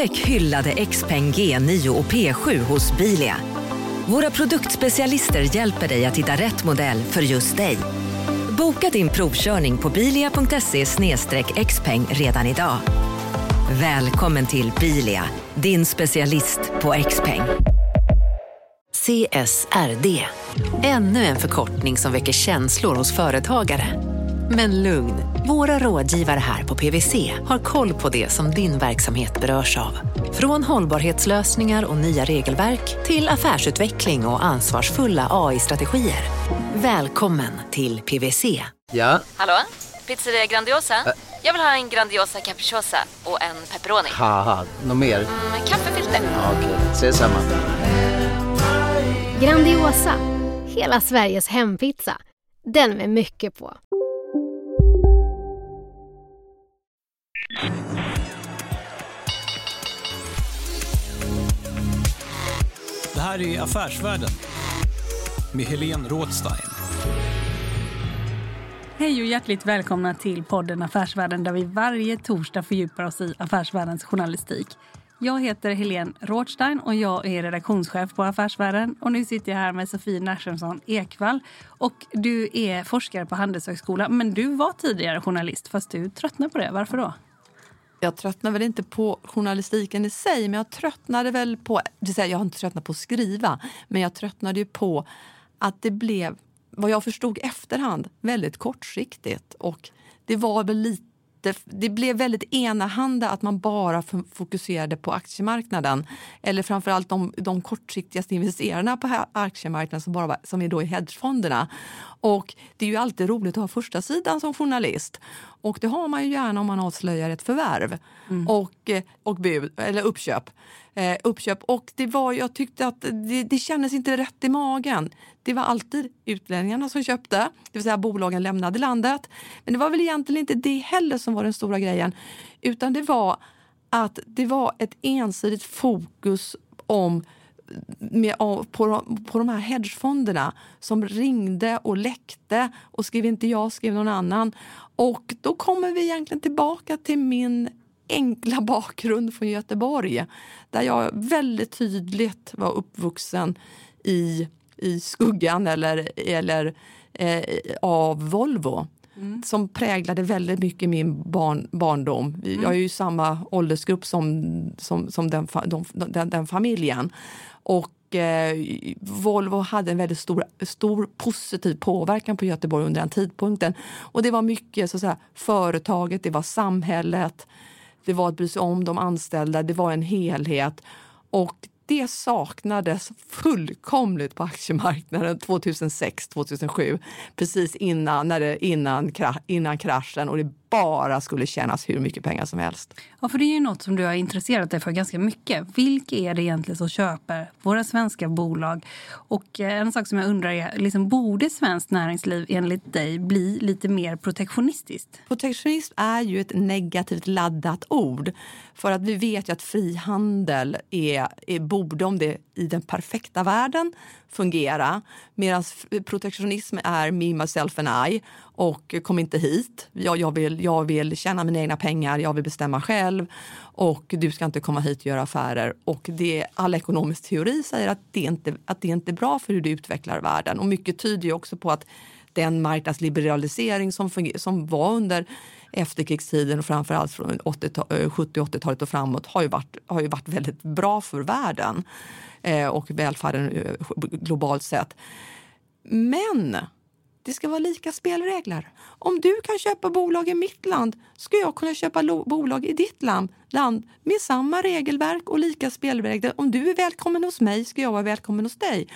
Upptäck hyllade XPeng G9 och P7 hos Bilia. Våra produktspecialister hjälper dig att hitta rätt modell för just dig. Boka din provkörning på bilia.se xpeng redan idag. Välkommen till Bilia, din specialist på XPeng. CSRD, ännu en förkortning som väcker känslor hos företagare. Men lugn, våra rådgivare här på PWC har koll på det som din verksamhet berörs av. Från hållbarhetslösningar och nya regelverk till affärsutveckling och ansvarsfulla AI-strategier. Välkommen till PWC. Ja? Hallå? Pizzeria Grandiosa? Jag vill ha en Grandiosa capriciosa och en pepperoni. Något mer? Med kaffefilter. Ja, Okej, ses samma. Grandiosa, hela Sveriges hempizza. Den med mycket på. Det här är Affärsvärlden med Helene Rådstein. Hej och hjärtligt välkomna till podden Affärsvärlden där vi varje torsdag fördjupar oss i affärsvärldens journalistik. Jag heter Helene Rådstein och jag är redaktionschef på Affärsvärlden. Och nu sitter jag här med Sofie Närsumsson Ekvall. Och du är forskare på Handelshögskolan, men du var tidigare journalist fast du tröttnade på det. Varför då? Jag tröttnade väl inte på journalistiken i sig, men jag tröttnade väl på... Jag har inte tröttnat på att skriva, men jag tröttnade ju på att det blev, vad jag förstod efterhand, väldigt kortsiktigt. Och det var väl lite det blev väldigt enahanda att man bara fokuserade på aktiemarknaden. Eller framförallt de, de kortsiktigaste investerarna på aktiemarknaden som, bara, som är då i hedgefonderna. Och det är ju alltid roligt att ha första sidan som journalist. Och det har man ju gärna om man avslöjar ett förvärv mm. och, eh, och bud, eller uppköp. Eh, uppköp. Och det var, jag tyckte att det, det kändes inte rätt i magen. Det var alltid utlänningarna som köpte, det vill säga bolagen lämnade landet. Men det var väl egentligen inte det heller som var den stora grejen. Utan det var att det var ett ensidigt fokus om med, på, på de här hedgefonderna som ringde och läckte och skrev inte jag, skrev någon annan. Och då kommer vi egentligen tillbaka till min enkla bakgrund från Göteborg där jag väldigt tydligt var uppvuxen i, i skuggan eller, eller eh, av Volvo. Mm. som präglade väldigt mycket min barn, barndom. Mm. Jag är ju samma åldersgrupp som, som, som den, de, den, den familjen. Och eh, Volvo hade en väldigt stor, stor positiv påverkan på Göteborg under den tidpunkten. Och det var mycket så att säga, företaget, det var samhället, det var att bry sig om de anställda, det var en helhet. Och det saknades fullkomligt på aktiemarknaden 2006-2007. Precis innan, när det, innan, innan kraschen och det bara skulle tjänas hur mycket pengar som helst. Ja, för det är ju något som du har intresserat dig för ganska mycket. Vilka är det egentligen som köper våra svenska bolag? Och eh, en sak som jag undrar är, liksom, borde svenskt näringsliv enligt dig bli lite mer protektionistiskt? Protektionism är ju ett negativt laddat ord. För att vi vet ju att frihandel är, är, borde, om det i den perfekta världen, fungera. Medan protektionism är me, myself and I och kom inte hit. Jag, jag, vill, jag vill tjäna mina egna pengar, jag vill bestämma själv och du ska inte komma hit och göra affärer. Och det, all ekonomisk teori säger att det, inte, att det inte är bra för hur du utvecklar världen. Och mycket tyder också på att den marknadsliberalisering som, som var under efterkrigstiden och framförallt från 70 80-talet eh, och framåt har ju, varit, har ju varit väldigt bra för världen eh, och välfärden eh, globalt sett. Men det ska vara lika spelregler. Om du kan köpa bolag i mitt land ska jag kunna köpa bolag i ditt land, land med samma regelverk och lika spelregler. Om du är välkommen hos mig ska jag vara välkommen hos dig.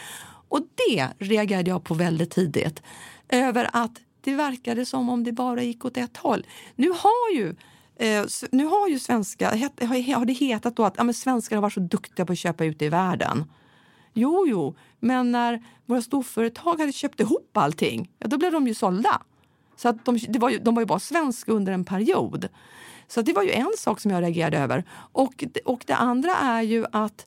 Och det reagerade jag på väldigt tidigt. Över att det verkade som om det bara gick åt ett håll. Nu har ju Eh, nu har ju svenska, har det hetat då att ja, men svenskar har varit så duktiga på att köpa ute i världen. Jo, jo, men när våra storföretag hade köpt ihop allting, ja, då blev de ju sålda. Så att de, det var ju, de var ju bara svenska under en period. Så det var ju en sak som jag reagerade över. Och, och det andra är ju att,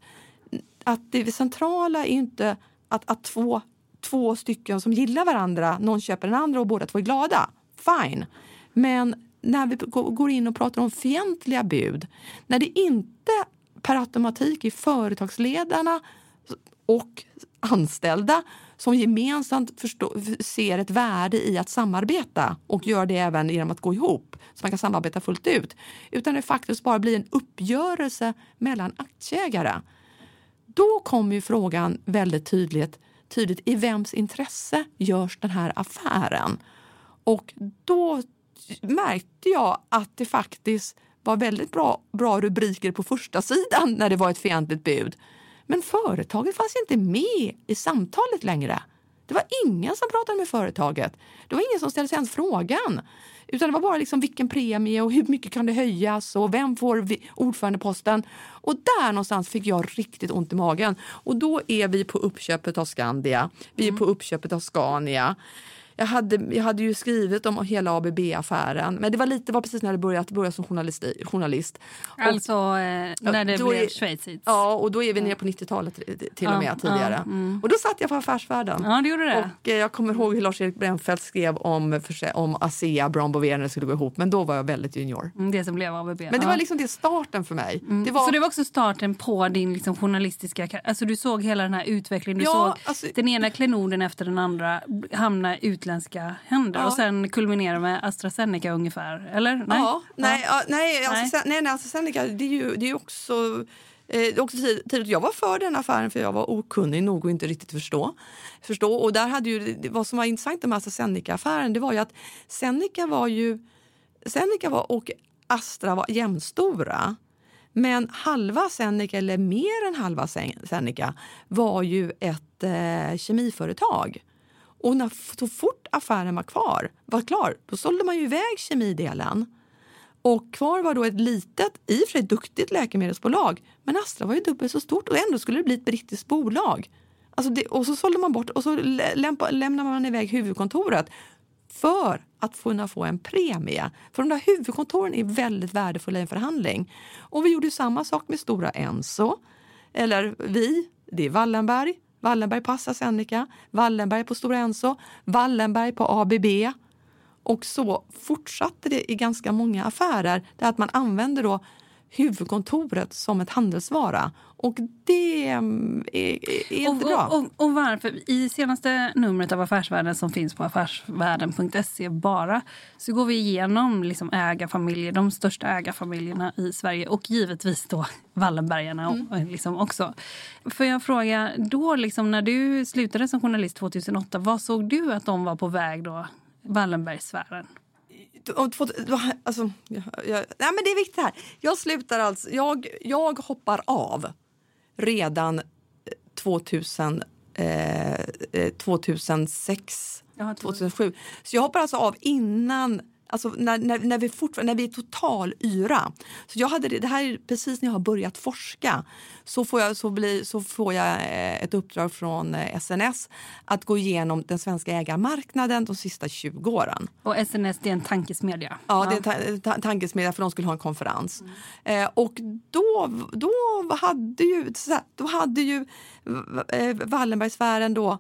att det centrala är inte att, att två, två stycken som gillar varandra, någon köper den andra och båda två är glada. Fine. Men när vi går in och pratar om fientliga bud, när det inte per automatik är företagsledarna och anställda som gemensamt förstå, ser ett värde i att samarbeta och gör det även genom att gå ihop så man kan samarbeta fullt ut. Utan det faktiskt bara blir en uppgörelse mellan aktieägare. Då kommer ju frågan väldigt tydligt, tydligt i vems intresse görs den här affären? Och då märkte jag att det faktiskt var väldigt bra, bra rubriker på första sidan när det var ett fientligt bud. Men företaget fanns inte med i samtalet längre. Det var ingen som pratade med företaget. Det var ingen som ställde sig ens frågan. Utan det var bara liksom vilken premie och hur mycket kan det höjas och vem får ordförandeposten. Och där någonstans fick jag riktigt ont i magen. Och då är vi på uppköpet av Skandia. Vi är Mm. på uppköpet av Scania. Jag hade, jag hade ju skrivit om hela ABB-affären, men det var lite var precis när det började, började som journalist. journalist. Och- Alltså eh, när det blev är- schweiziskt. Ja, och då är vi nere på 90-talet till och Ja, med tidigare. ja, mm. Och då satt jag på Affärsvärlden. Ja, det gjorde det. Och eh, jag kommer ihåg hur Lars-Erik Brännfeldt skrev om, om Asea Brown Boveri när det skulle gå ihop, men då var jag väldigt junior. Mm, Det som blev ABB. Men det ja. var liksom det starten för mig. Mm. Det var, Så det var också starten på din liksom journalistiska Alltså du såg hela den här utvecklingen. Du Ja, såg alltså- den ena klenoden efter den andra hamna i utländska händer Ja. och sen kulminera med AstraZeneca ungefär. Eller? Nej? Ja, nej, ja, nej, Nej. alltså, nej, nej AstraZeneca, det är ju, det är också eh, också tid- tidigt. Jag var för den affären för jag var okunnig nog och inte riktigt förstå. förstå. Och där hade ju, vad som var intressant med AstraZeneca-affären det var ju att Zeneca var ju Zeneca var, och Astra var jämnstora. Men halva Zeneca, eller mer än halva Zeneca, var ju ett eh, kemiföretag. Och när, så fort affären var kvar, var klar, då sålde man ju iväg kemidelen. Och kvar var då ett litet, i och för sig duktigt läkemedelsbolag. Men Astra var ju dubbelt så stort och ändå skulle det bli ett brittiskt bolag. Alltså det, och så sålde man bort och så lämpa, lämnade man iväg huvudkontoret för att kunna få en premie. För de där huvudkontoren är väldigt värdefulla i en förhandling. Och vi gjorde ju samma sak med Stora Enso. Eller vi, det är Wallenberg. Wallenberg på AstraZeneca, Wallenberg på Stora Enso, Wallenberg på ABB. Och så fortsatte det i ganska många affärer där att man använde då huvudkontoret som ett handelsvara. Och det mm, är, är och, bra. Och, och, och varför? I senaste numret av Affärsvärlden som finns på affärsvärlden.se bara så går vi igenom liksom ägarfamiljer, de största ägarfamiljerna i Sverige och givetvis då Wallenbergarna Mm. och, liksom också. Får jag fråga, då liksom när du slutade som journalist 2008, vad såg du att de var på väg då? Wallenbergsfären? Alltså, jag, jag, nej men det är viktigt här. Jag slutar alltså, jag, jag hoppar av redan eh, 2000, eh, eh, 2006, Ja, 2007. Så jag hoppar alltså av innan Alltså när, när, när, vi fortfarande, när vi är total yra. Så jag hade det, här är precis när jag har börjat forska. Så får jag, så bli, så får jag eh, ett uppdrag från eh, SNS att gå igenom den svenska ägarmarknaden de sista 20 åren. Och SNS är en tankesmedja. Ja, det är en ta- ta- tankesmedja för de skulle ha en konferens. Eh, och då, då hade ju, då hade ju eh, Wallenbergsfären då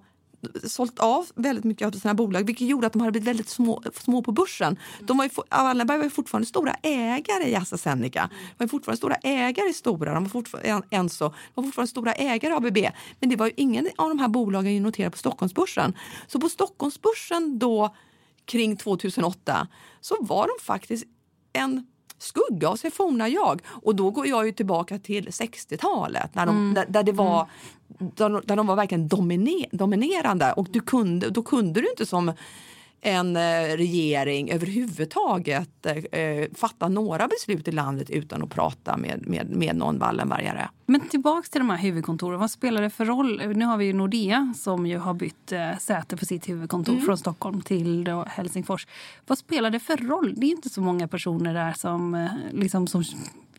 sålt av väldigt mycket av sina bolag vilket gjorde att de hade blivit väldigt små, små på börsen. De var ju, Wallenberg var ju fortfarande stora ägare i Assa Zeneca. De var ju fortfarande stora ägare i Stora, de var fortfarande, Enso, de var fortfarande stora ägare i ABB. Men det var ju ingen av de här bolagen noterade på Stockholmsbörsen. Så på Stockholmsbörsen då kring 2008 så var de faktiskt en skugga av sig forna jag. Och då går jag ju tillbaka till 60-talet när de, där, där det var där, de- där de var verkligen domine, dominerande. Och du kunde, då kunde du inte som en eh, regering överhuvudtaget eh, fatta några beslut i landet utan att prata med, med, med någon Wallenbergare. Men tillbaks till de här huvudkontoren. Vad spelar det för roll? Nu har vi ju Nordea som ju har bytt eh, säte för sitt huvudkontor Mm. från Stockholm till då Helsingfors. Vad spelar det för roll? Det är inte så många personer där som, eh, liksom, som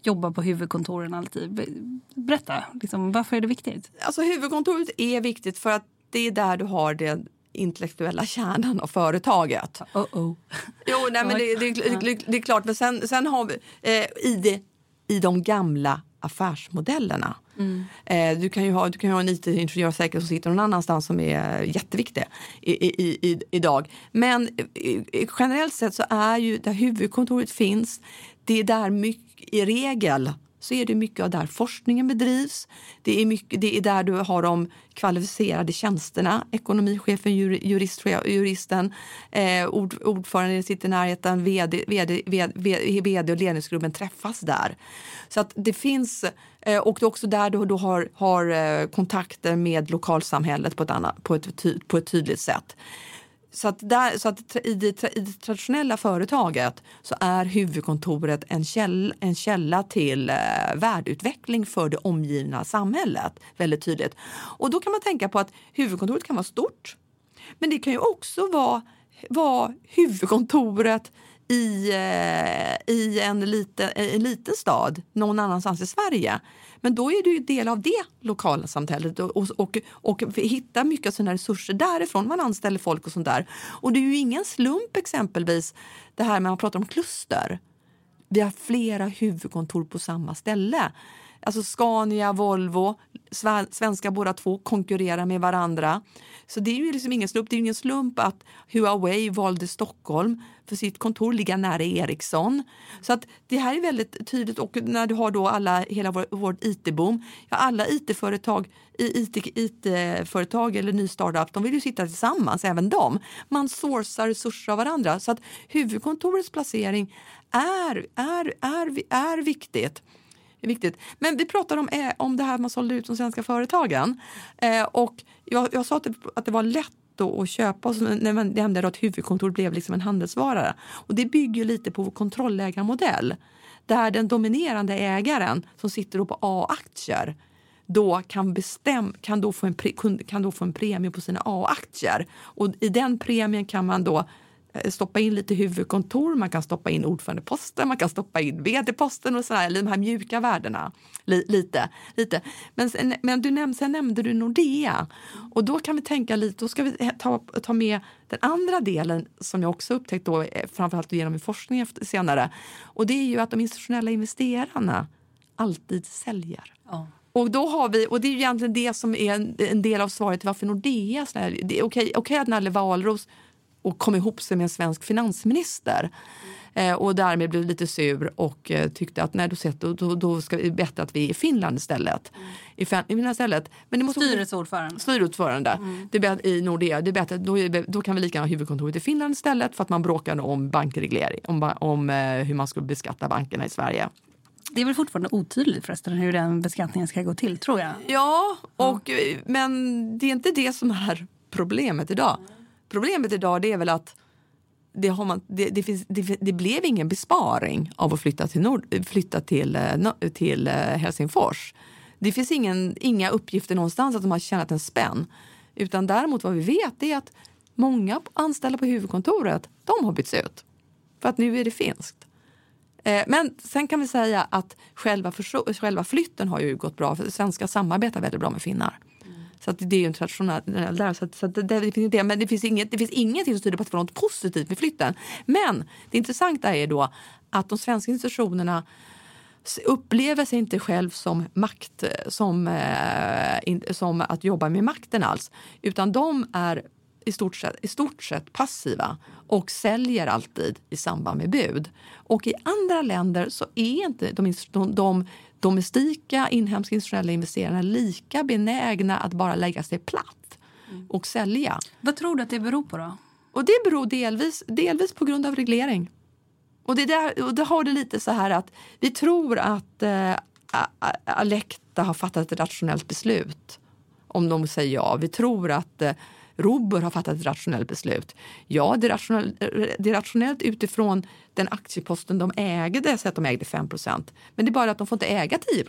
jobbar på huvudkontoren alltid. Be- Berätta, liksom, varför är det viktigt? Alltså huvudkontoret är viktigt för att det är där du har den intellektuella kärnan av företaget. Oh -oh. Jo, nej, men det, det, det, det är klart. Men sen, sen har vi eh, i, det, i de gamla affärsmodellerna. Eh, du kan ju ha, du kan ju ha en IT-ingenjör säkert som sitter någon annanstans som är jätteviktig i, i, i, idag. Men eh, generellt sett så är ju där huvudkontoret finns, det är där mycket, i regel så är det mycket av där forskningen bedrivs. Det är, mycket, det är där du har de kvalificerade tjänsterna. Ekonomichefen, jurist, juristen, eh, ord, ordföranden sitter i närheten, vd, vd, vd, vd och ledningsgruppen träffas där. Så att det finns, eh, och det är också där du, du har, har eh, kontakter med lokalsamhället på ett, annat, på ett, på ett tydligt sätt. Så att, där, så att i, det, i det traditionella företaget så är huvudkontoret en, käll, en källa till eh, värdeutveckling för det omgivna samhället. Väldigt tydligt. Och då kan man tänka på att huvudkontoret kan vara stort. Men det kan ju också vara, vara huvudkontoret i, eh, i en, liten, en liten stad någon annanstans i Sverige. Men då är du ju del av det lokala samhället och, och, och, och hittar mycket av sina resurser därifrån. Man anställer folk och sånt där. Och det är ju ingen slump exempelvis det här med att man pratar om kluster. Vi har flera huvudkontor på samma ställe. Alltså Scania, Volvo, svenska båda två konkurrerar med varandra. Så det är ju liksom ingen slump. Det är ingen slump att Huawei valde Stockholm för sitt kontor ligga nära Ericsson. Så att det här är väldigt tydligt och när du har då alla, hela vår, vår IT-boom, ja, alla IT-företag IT, IT-företag eller ny startup, de vill ju sitta tillsammans, även de. Man sourcar resurser av varandra. Så att huvudkontorets placering är, är, är, är viktigt är viktigt. Men vi pratar om, eh, om det här man sålde ut de svenska företagen. Eh, och jag, jag sa att det, att det var lätt att köpa. Och så, när man att huvudkontoret blev liksom en handelsvara. Och det bygger lite på vår kontrollägarmodell. Där den dominerande ägaren som sitter på A-aktier då kan, bestäm, kan, då få en pre, kan då få en premie på sina A-aktier. Och i den premien kan man då stoppa in lite huvudkontor, man kan stoppa in ordförandeposten, man kan stoppa in vd-posten och sådär, de här mjuka värdena. lite, lite. Men, sen, men du näm sen nämnde du Nordea och då kan vi tänka lite, då ska vi ta, ta med den andra delen som jag också upptäckt då, eh, framförallt genom min forskning efter, senare. Och det är ju att de institutionella investerarna alltid säljer. Ja. Och, då har vi, och det är egentligen det som är en, en del av svaret till varför Nordea... Okej okay, okay att Nalle Wahlroos och kom ihop sig med en svensk finansminister. Eh, och därmed blev lite sur och eh, tyckte att nej, då, då, då ska vi bättre att vi är i Finland istället. Mm. I, Finland istället. Men det måste styrelseordförande. Styrelseordförande. Mm. Det är, I Nordea. Det är bättre, då, då kan vi lika gärna ha huvudkontoret i Finland istället för att man bråkade om bankreglering, om, om eh, hur man skulle beskatta bankerna i Sverige. Det är väl fortfarande otydligt förresten hur den beskattningen ska gå till tror jag. Ja, och, mm. men det är inte det som är problemet idag. Problemet idag det är väl att det, har man, det, det, finns, det, det, blev ingen besparing av att flytta till, Nord, flytta till, eh, till eh, Helsingfors. Det finns ingen, inga uppgifter någonstans att de har tjänat en spänn. Utan däremot vad vi vet är att många anställda på huvudkontoret, de har bytts ut. För att nu är det finskt. Eh, men sen kan vi säga att själva, själva flytten har ju gått bra. För svenskar samarbetar väldigt bra med finnar. Så att det är ju en traditionell där. Så, att, så att det, det, finns det. Men det finns, inget, det finns ingenting som tyder på att det var något positivt med flytten. Men det intressanta är då att de svenska institutionerna upplever sig inte själv som makt, eh, som, eh, som att jobba med makten alls. Utan de är i stort, sett, i stort sett passiva och säljer alltid i samband med bud. Och i andra länder så är inte de, de, de domestika inhemska institutionella investerarna lika benägna att bara lägga sig platt och sälja. Vad tror du att det beror på då? Och det beror delvis, delvis på grund av reglering. Och det, där, och det har det lite så här att vi tror att eh, Alecta har fattat ett rationellt beslut om de säger ja. Vi tror att eh, Robur har fattat ett rationellt beslut. Ja, det är, rationell, det är rationellt utifrån den aktieposten de ägde, så att de ägde 5% Men det är bara att de får inte äga 10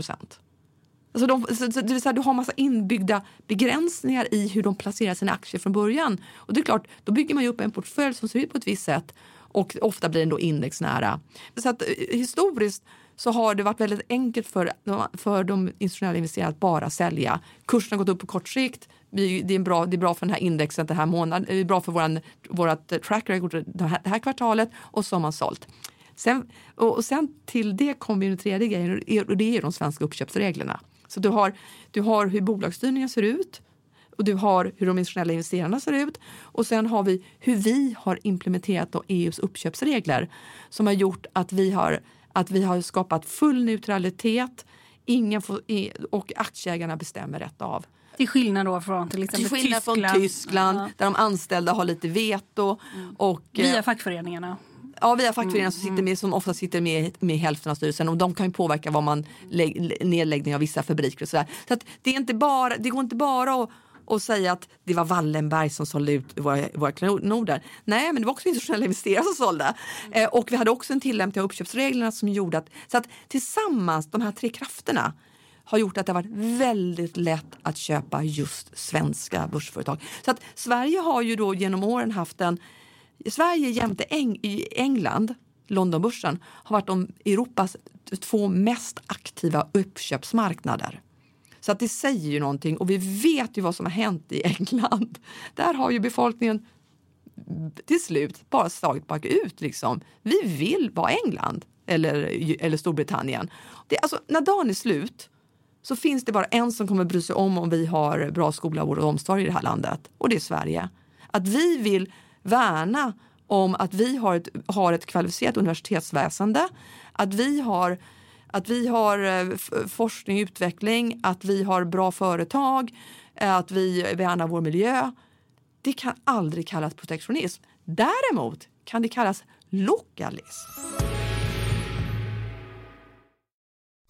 Alltså de, det vill säga, du har massa inbyggda begränsningar i hur de placerar sina aktier från början. Och det är klart, då bygger man upp en portfölj som ser ut på ett visst sätt och ofta blir den då indexnära. Så att, eh, historiskt så har det varit väldigt enkelt för, för de institutionella investerarna att bara sälja. Kursen har gått upp på kort sikt. Vi, det, är bra, det är bra för den här indexet den här månaden. Det är bra för våran, vårat track record det här, det här kvartalet och så har man sålt. Sen, och, och sen till det kommer den tredje grejen och det är de svenska uppköpsreglerna. Så du har, du har hur bolagsstyrningen ser ut och du har hur de internationella investerarna ser ut och sen har vi hur vi har implementerat EUs uppköpsregler som har gjort att vi har att vi har skapat full neutralitet ingen får, och aktieägarna bestämmer rätt av. Till skillnad då från till Till exempel skillnad Tyskland. från Tyskland Ja. där de anställda har lite veto. Och, eh, Via fackföreningarna. Ja, via fackföreningar som, sitter med, som ofta sitter med, med hälften av styrelsen och de kan ju påverka vad man lä, nedläggning av vissa fabriker och sådär. Så att det, är inte bara, det går inte bara att, att säga att det var Wallenberg som sålde ut våra, våra klenoder. Nej, men det var också internationella investerare som sålde. Eh, och vi hade också en tillämpning av uppköpsreglerna som gjorde att, så att tillsammans, de här tre krafterna har gjort att det har varit väldigt lätt att köpa just svenska börsföretag. Så att Sverige har ju då genom åren haft en Sverige jämte Eng England, Londonbörsen, har varit de Europas två mest aktiva uppköpsmarknader. Så att det säger ju någonting och vi vet ju vad som har hänt i England. Där har ju befolkningen till slut bara slagit bakut. Liksom. Vi vill vara England eller, eller Storbritannien. Det, alltså, när dagen är slut så finns det bara en som kommer bry sig om om vi har bra skola, vård och omsorg i det här landet och det är Sverige. Att vi vill värna om att vi har ett, har ett kvalificerat universitetsväsende, att vi har att vi har eh, forskning och utveckling, att vi har bra företag, eh, att vi värnar vår miljö. Det kan aldrig kallas protektionism. Däremot kan det kallas lokalism.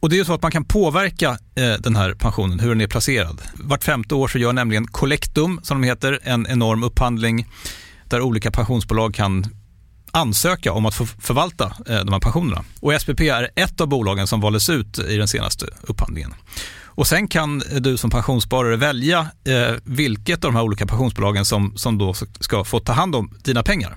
och det är ju så att man kan påverka eh, den här pensionen, hur den är placerad. Vart femte år så gör nämligen Collectum, som de heter, en enorm upphandling där olika pensionsbolag kan ansöka om att få förvalta eh, de här pensionerna. Och SPP är ett av bolagen som valdes ut i den senaste upphandlingen. Och sen kan du som pensionssparare välja eh, vilket av de här olika pensionsbolagen som, som då ska få ta hand om dina pengar.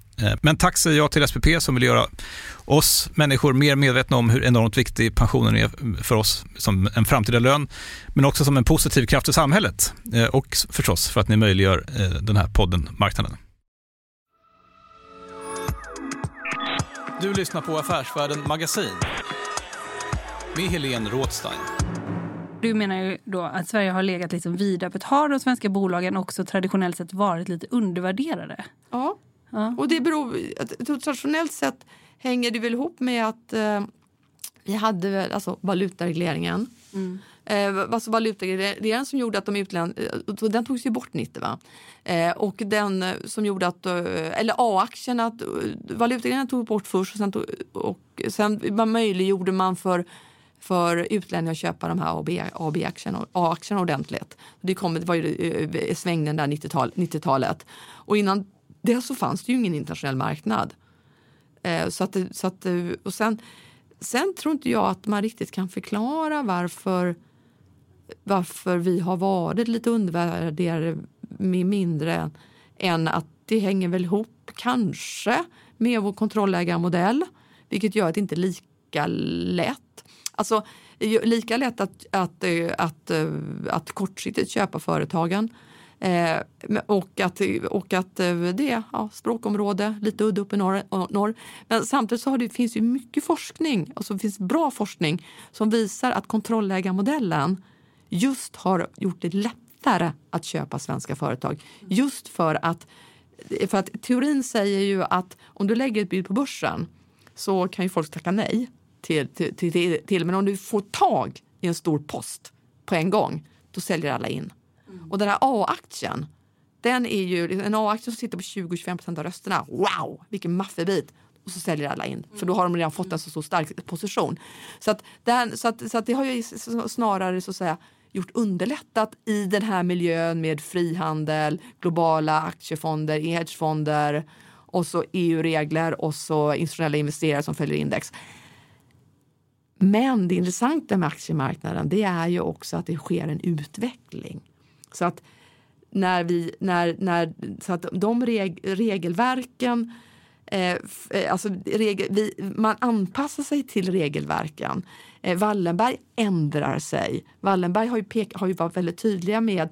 Eh, Men tack säger jag till SPP som vill göra oss människor mer medvetna om hur enormt viktig pensionen är för oss som en framtida lön, men också som en positiv kraft i samhället Eh, och förstås för att ni möjliggör eh, den här podden Marknaden. Du lyssnar på Affärsvärlden Magasin med Helene Rådstein. Du menar ju då att Sverige har legat liksom vidöppet. Har de svenska bolagen också traditionellt sett varit lite undervärderade? Ja. Ja. Och det beror, traditionellt sett hänger det väl ihop med att eh, vi hade alltså valutaregleringen. Eh, alltså valutaregleringen som gjorde att de utländska, den togs ju bort 90 va? Eh, och den eh, som gjorde att, eh, eller A-aktierna, att, eh, valutaregleringen tog bort först och sen, tog, och sen man möjliggjorde man för för utlänningar att köpa de här AB-aktierna A-aktierna ordentligt. Det, kom, det var ju eh, svängningen där 90-tal, 90-talet. Och innan Dels så fanns det ju ingen internationell marknad. Eh, så att, så att, eh, och sen, sen tror inte jag att man riktigt kan förklara varför, varför vi har varit lite undervärderade med mindre än att det hänger väl ihop kanske med vår kontrollägarmodell vilket gör att det inte är lika lätt. Alltså lika lätt att, att, eh, att, att, att kortsiktigt köpa företagen Eh, och att, och att eh, det är ja, språkområde, lite udda uppe i norr, norr. Men samtidigt så har det, finns det mycket forskning, alltså finns bra forskning som visar att kontrollägarmodellen just har gjort det lättare att köpa svenska företag. Just för att, för att teorin säger ju att om du lägger ett bud på börsen så kan ju folk tacka nej till, till, till, till, men om du får tag i en stor post på en gång, då säljer alla in. Och den här A-aktien, den är ju en A-aktie som sitter på 20-25 procent av rösterna. Wow, vilken maffebit! Och så säljer alla in, för då har de redan fått en så stor stark position. Så att, den, så att, så att det har ju snarare så att säga gjort underlättat i den här miljön med frihandel, globala aktiefonder, hedgefonder och så EU-regler och så institutionella investerare som följer index. Men det intressanta med aktiemarknaden det är ju också att det sker en utveckling. Så att när vi, när, när, så att de reg, regelverken eh, eh alltså regel, vi, man anpassar sig till regelverken. Eh, Wallenberg ändrar sig. Wallenberg har ju, pek, har ju varit väldigt tydliga med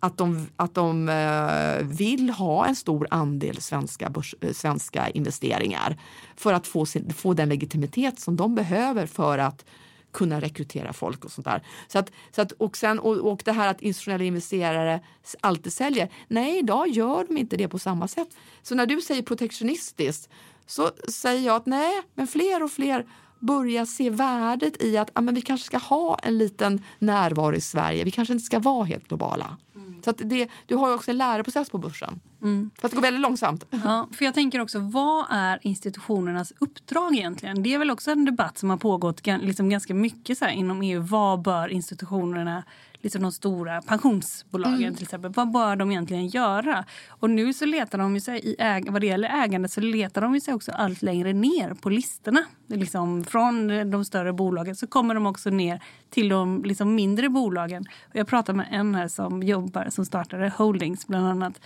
att de, att de eh, vill ha en stor andel svenska, börs, eh, svenska investeringar för att få, sin, få den legitimitet som de behöver för att kunna rekrytera folk och sånt där. Så att, så att, och, sen, och, och det här att institutionella investerare alltid säljer. Nej, idag gör de inte det på samma sätt. Så när du säger protektionistiskt så säger jag att nej, men fler och fler börjar se värdet i att ah, men vi kanske ska ha en liten närvaro i Sverige. Vi kanske inte ska vara helt globala. Så att det, du har också en läroprocess på börsen. Mm. För att det går väldigt långsamt. Ja, för jag tänker också, vad är institutionernas uppdrag egentligen? Det är väl också en debatt som har pågått liksom ganska mycket så inom EU. Vad bör institutionerna liksom de stora pensionsbolagen mm. till exempel. Vad bör de egentligen göra? Och nu så letar de sig i äg vad det gäller ägande så letar de sig också allt längre ner på listorna. Liksom från de större bolagen så kommer de också ner till de liksom mindre bolagen. Och jag pratade med en här som jobbar, som startade Holdings bland annat.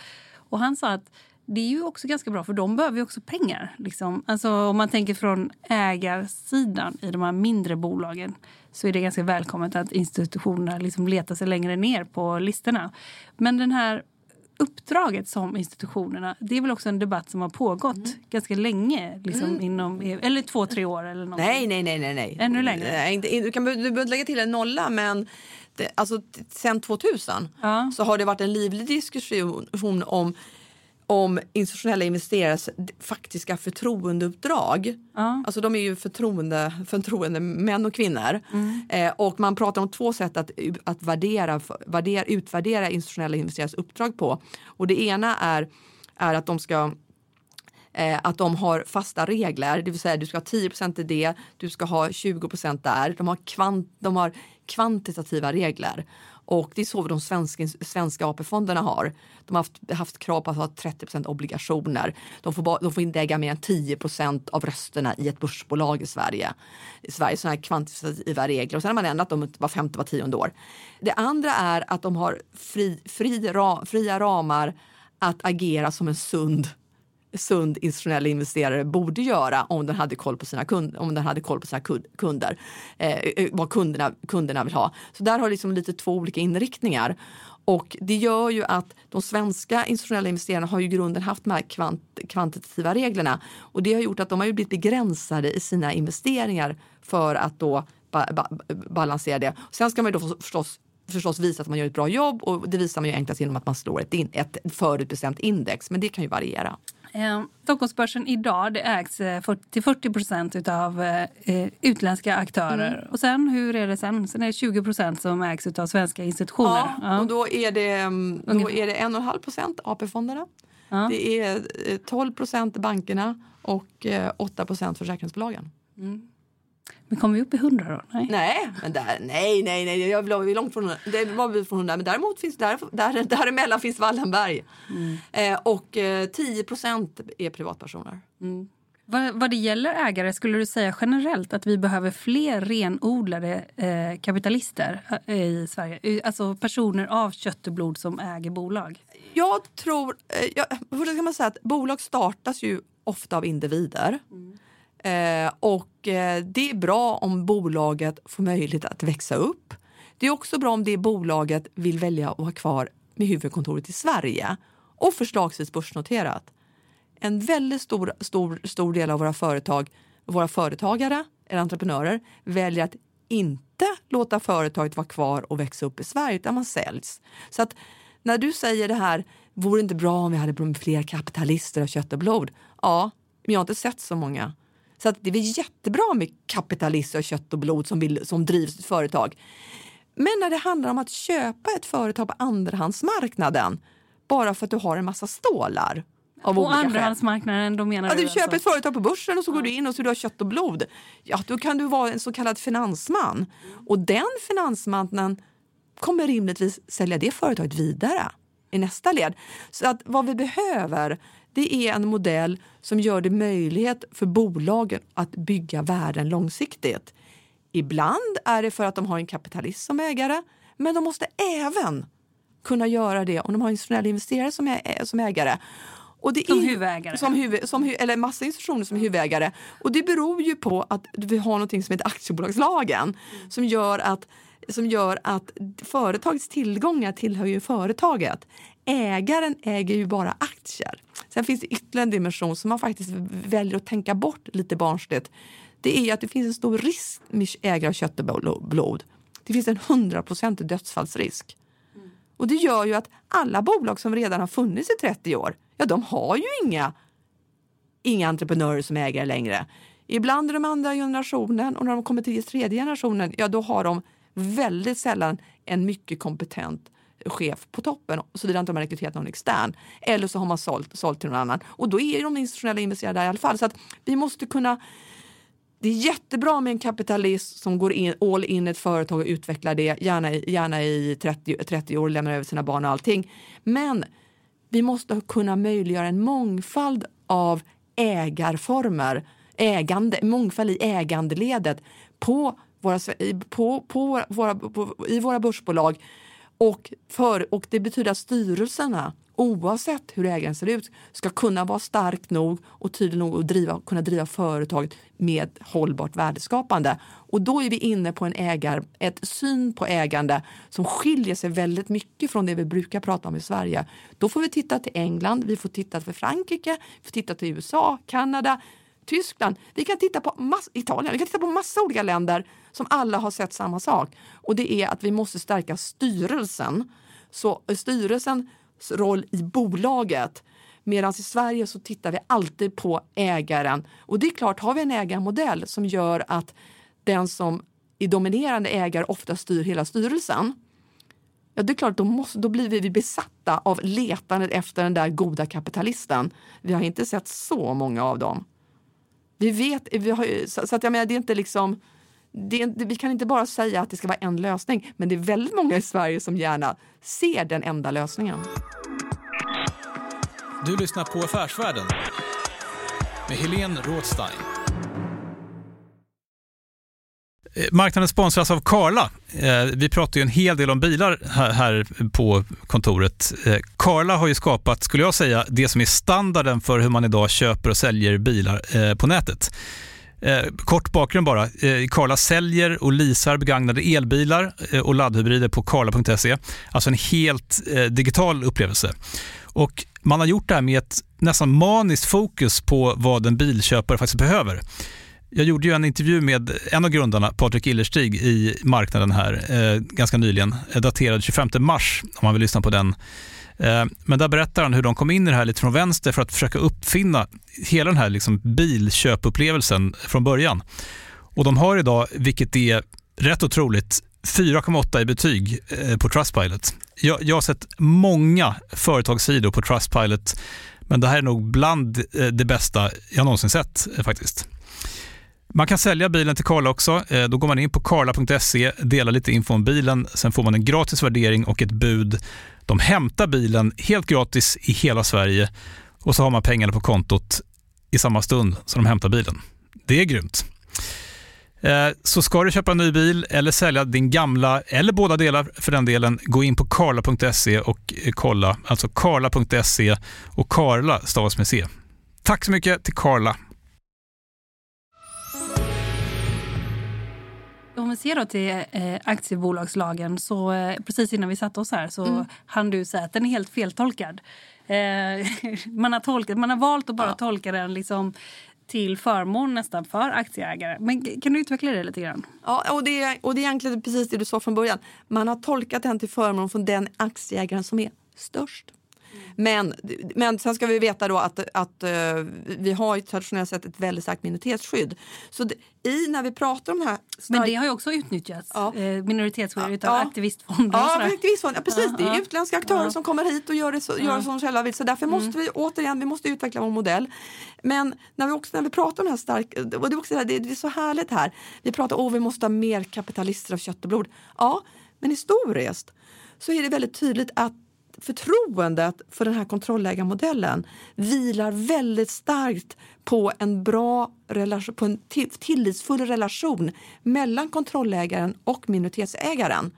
Och han sa att det är ju också ganska bra för de behöver ju också pengar. Liksom. Alltså, om man tänker från ägarsidan i de här mindre bolagen så är det ganska välkommet att institutionerna liksom letar sig längre ner på listorna. Men den här uppdraget som institutionerna, det är väl också en debatt som har pågått mm. ganska länge, liksom mm. inom, eller två, tre år eller någonting. Nej, nej, nej, nej, nej. Ännu längre? Nej, du kan du behöver lägga till en nolla, men det, alltså sen 2000 ja. så har det varit en livlig diskussion om om institutionella investerares faktiska förtroendeuppdrag. Ja. Alltså de är ju förtroende, förtroende män och kvinnor. Mm. Eh, och man pratar om två sätt att, att värdera, värdera, utvärdera institutionella investerares uppdrag på. Och det ena är, är att de ska eh, att de har fasta regler, det vill säga du ska ha 10% i det, du ska ha 20% där. De har, kvant, de har kvantitativa regler. Och det är så de svenska, svenska AP-fonderna har. De har haft, haft krav på att ha 30% obligationer. De får, ba, de får inte äga mer än 10% av rösterna i ett börsbolag i Sverige. I Sverige sådana här kvantitativa regler och sen har man ändrat dem var femte, var tionde år. Det andra är att de har fri, fri, ra, fria ramar att agera som en sund sund institutionell investerare borde göra om den hade koll på sina, kund, om den hade koll på sina kunder. Eh, eh, vad kunderna, kunderna vill ha. Så där har liksom lite två olika inriktningar. Och det gör ju att de svenska institutionella investerarna har ju i grunden haft de här kvant, kvantitativa reglerna. Och det har gjort att de har blivit begränsade i sina investeringar för att då ba, ba, balansera det. Sen ska man ju då förstås förstås visa att man gör ett bra jobb och det visar man ju enklast genom att man slår ett, in, ett förutbestämt index. Men det kan ju variera. Eh, Stockholmsbörsen idag det ägs eh, till 40 procent av eh, utländska aktörer. Mm. Och sen, hur är det sen? Sen är det 20 procent som ägs av svenska institutioner. Ja, ja. och då är det, mm, då är det 1,5 procent AP-fonderna. Ja. Det är 12 procent bankerna och 8 procent försäkringsbolagen. Mm. Men kommer vi upp i 100 då? Nej, nej, men där, nej, nej, nej, jag vill långt från 100. Det var vi från 100. Men däremot finns där, där, däremellan finns Wallenberg. Mm. Eh, och eh, 10 procent är privatpersoner. Mm. Vad, vad det gäller ägare, skulle du säga generellt att vi behöver fler renodlade eh, kapitalister eh, i Sverige? Alltså personer av kött och blod som äger bolag? Jag tror... Eh, jag, först ska man säga att bolag startas ju ofta av individer. Mm. Eh, och eh, det är bra om bolaget får möjlighet att växa upp. Det är också bra om det bolaget vill välja att ha kvar med huvudkontoret i Sverige och förslagsvis börsnoterat. En väldigt stor, stor, stor del av våra företag, våra företagare eller entreprenörer väljer att inte låta företaget vara kvar och växa upp i Sverige utan man säljs. Så att när du säger det här, vore det inte bra om vi hade fler kapitalister av kött och blod? Ja, men jag har inte sett så många. Så att det är jättebra med kapitalister av kött och blod som, vill, som drivs ett företag. Men när det handlar om att köpa ett företag på andrahandsmarknaden bara för att du har en massa stålar av skäl. andrahandsmarknaden, då menar Ja, du du köper alltså- ett företag på börsen och så går du in och så du har kött och blod. Ja, då kan du vara en så kallad finansman. Och den finansmannen kommer rimligtvis sälja det företaget vidare i nästa led. Så att vad vi behöver det är en modell som gör det möjligt för bolagen att bygga värden långsiktigt. Ibland är det för att de har en kapitalist som ägare, men de måste även kunna göra det om de har institutionella investerare som, ä- som ägare. Och det Som är- huvudägare. Som huvud, som, eller massa institutioner som huvudägare. Och det beror ju på att vi har något som heter aktiebolagslagen som gör att som gör att företagets tillgångar tillhör ju företaget. Ägaren äger ju bara aktier. Sen finns det ytterligare en dimension som man faktiskt väljer att tänka bort lite barnsligt. Det är att det finns en stor risk med ägare av kött och blod. Det finns en hundraprocentig dödsfallsrisk. Och det gör ju att alla bolag som redan har funnits i 30 år, ja de har ju inga, inga entreprenörer som ägare längre. Ibland är de andra generationen och när de kommer till tredje generationen, ja då har de väldigt sällan en mycket kompetent chef på toppen, såvida inte de har rekryterat någon extern. Eller så har man sålt, sålt till någon annan. Och då är de institutionella investerare där i alla fall. Så att vi måste kunna det är jättebra med en kapitalist som går in, all in i ett företag och utvecklar det, gärna, i- gärna i 30, 30 år, lämnar över sina barn och allting. Men vi måste kunna möjliggöra en mångfald av ägarformer, ägande, mångfald i ägandeledet på våra, på, på våra, på, i våra börsbolag. Och, för, och det betyder att styrelserna, oavsett hur ägaren ser ut, ska kunna vara stark nog och tydlig nog att driva, kunna driva företaget med hållbart värdeskapande. Och då är vi inne på en ägar, ett syn på ägande som skiljer sig väldigt mycket från det vi brukar prata om i Sverige. Då får vi titta till England, vi får titta till Frankrike, vi får titta till USA, Kanada, Tyskland. Vi kan titta på mass, Italien, vi kan titta på massa olika länder som alla har sett samma sak. Och det är att vi måste stärka styrelsen. Så eh, styrelsens roll i bolaget. Medan i Sverige så tittar vi alltid på ägaren. Och det är klart, har vi en ägarmodell som gör att den som är dominerande ägare ofta styr hela styrelsen. Ja, det är klart, då, måste, då blir vi besatta av letandet efter den där goda kapitalisten. Vi har inte sett så många av dem. Vi vet, vi har, ju- så, så att jag menar, det är inte liksom, det inte- vi kan inte bara säga att det ska vara en lösning, men det är väldigt många i Sverige som gärna ser den enda lösningen. Du lyssnar på Affärsvärlden med Helene Rådstein. Eh, Marknaden sponsras av Karla. Eh, Vi pratar ju en hel del om bilar här- på kontoret. Eh, Karla har ju skapat, skulle jag säga, det som är standarden för hur man idag köper och säljer bilar på nätet. Eh, kort bakgrund bara. Eh, Karla säljer och leasar begagnade elbilar eh, och laddhybrider på karla.se. Alltså en helt eh, digital upplevelse. Och man har gjort det här med ett nästan maniskt fokus på vad en bilköpare faktiskt behöver. Jag gjorde ju en intervju med en av grundarna, Patrik Illerstig, i marknaden här eh, ganska nyligen, eh, daterad 25 mars, om man vill lyssna på den. Eh, men där berättar han hur de kom in i det här lite från vänster för att försöka uppfinna hela den här liksom bilköpupplevelsen från början. Och de har idag, vilket är rätt otroligt, 4,8 i betyg eh, på Trustpilot. Jag, jag har sett många företagssidor på Trustpilot, men det här är nog bland eh, det bästa jag någonsin sett faktiskt. Man kan sälja bilen till Karla också. Då går man in på karla.se, delar lite info om bilen, sen får man en gratis värdering och ett bud. De hämtar bilen helt gratis i hela Sverige och så har man pengarna på kontot i samma stund som de hämtar bilen. Det är grymt. Eh, så ska du köpa en ny bil eller sälja din gamla, eller båda delar för den delen, gå in på karla.se och eh, kolla. Alltså karla.se och Karla stavas med C. Tack så mycket till Karla. Om vi ser då till eh, aktiebolagslagen så eh, precis innan vi satte oss här så mm. hann du säga att den är helt feltolkad. Eh, man, har tolkat, man har valt att bara ja. tolka den liksom till förmån nästan för aktieägare. Men kan du utveckla det lite grann? Ja, och det, är, och det är egentligen precis det du sa från början. Man har tolkat den till förmån för den aktieägaren som är störst. Men, men sen ska vi veta då att, att uh, vi har traditionellt sett ett väldigt starkt minoritetsskydd. Så det, i när vi pratar om det här... Stark... Men det har ju också utnyttjats, ja. eh, minoritetsskyddet ja. av aktivistfonder. Ja, aktivistfonder. Ja, precis. Ja, det är utländska aktörer som kommer hit och gör det, så, gör det som de själva vill. Så därför mm. måste vi återigen vi måste utveckla vår modell. Men när vi, också, när vi pratar om det här starka, och det är, också, det, det är så härligt här. Vi pratar om att vi måste ha mer kapitalister av kött och blod. Ja, men historiskt så är det väldigt tydligt att förtroendet för den här kontrollägarmodellen vilar väldigt starkt på en bra relation, på en tillitsfull relation mellan kontrollägaren och minoritetsägaren.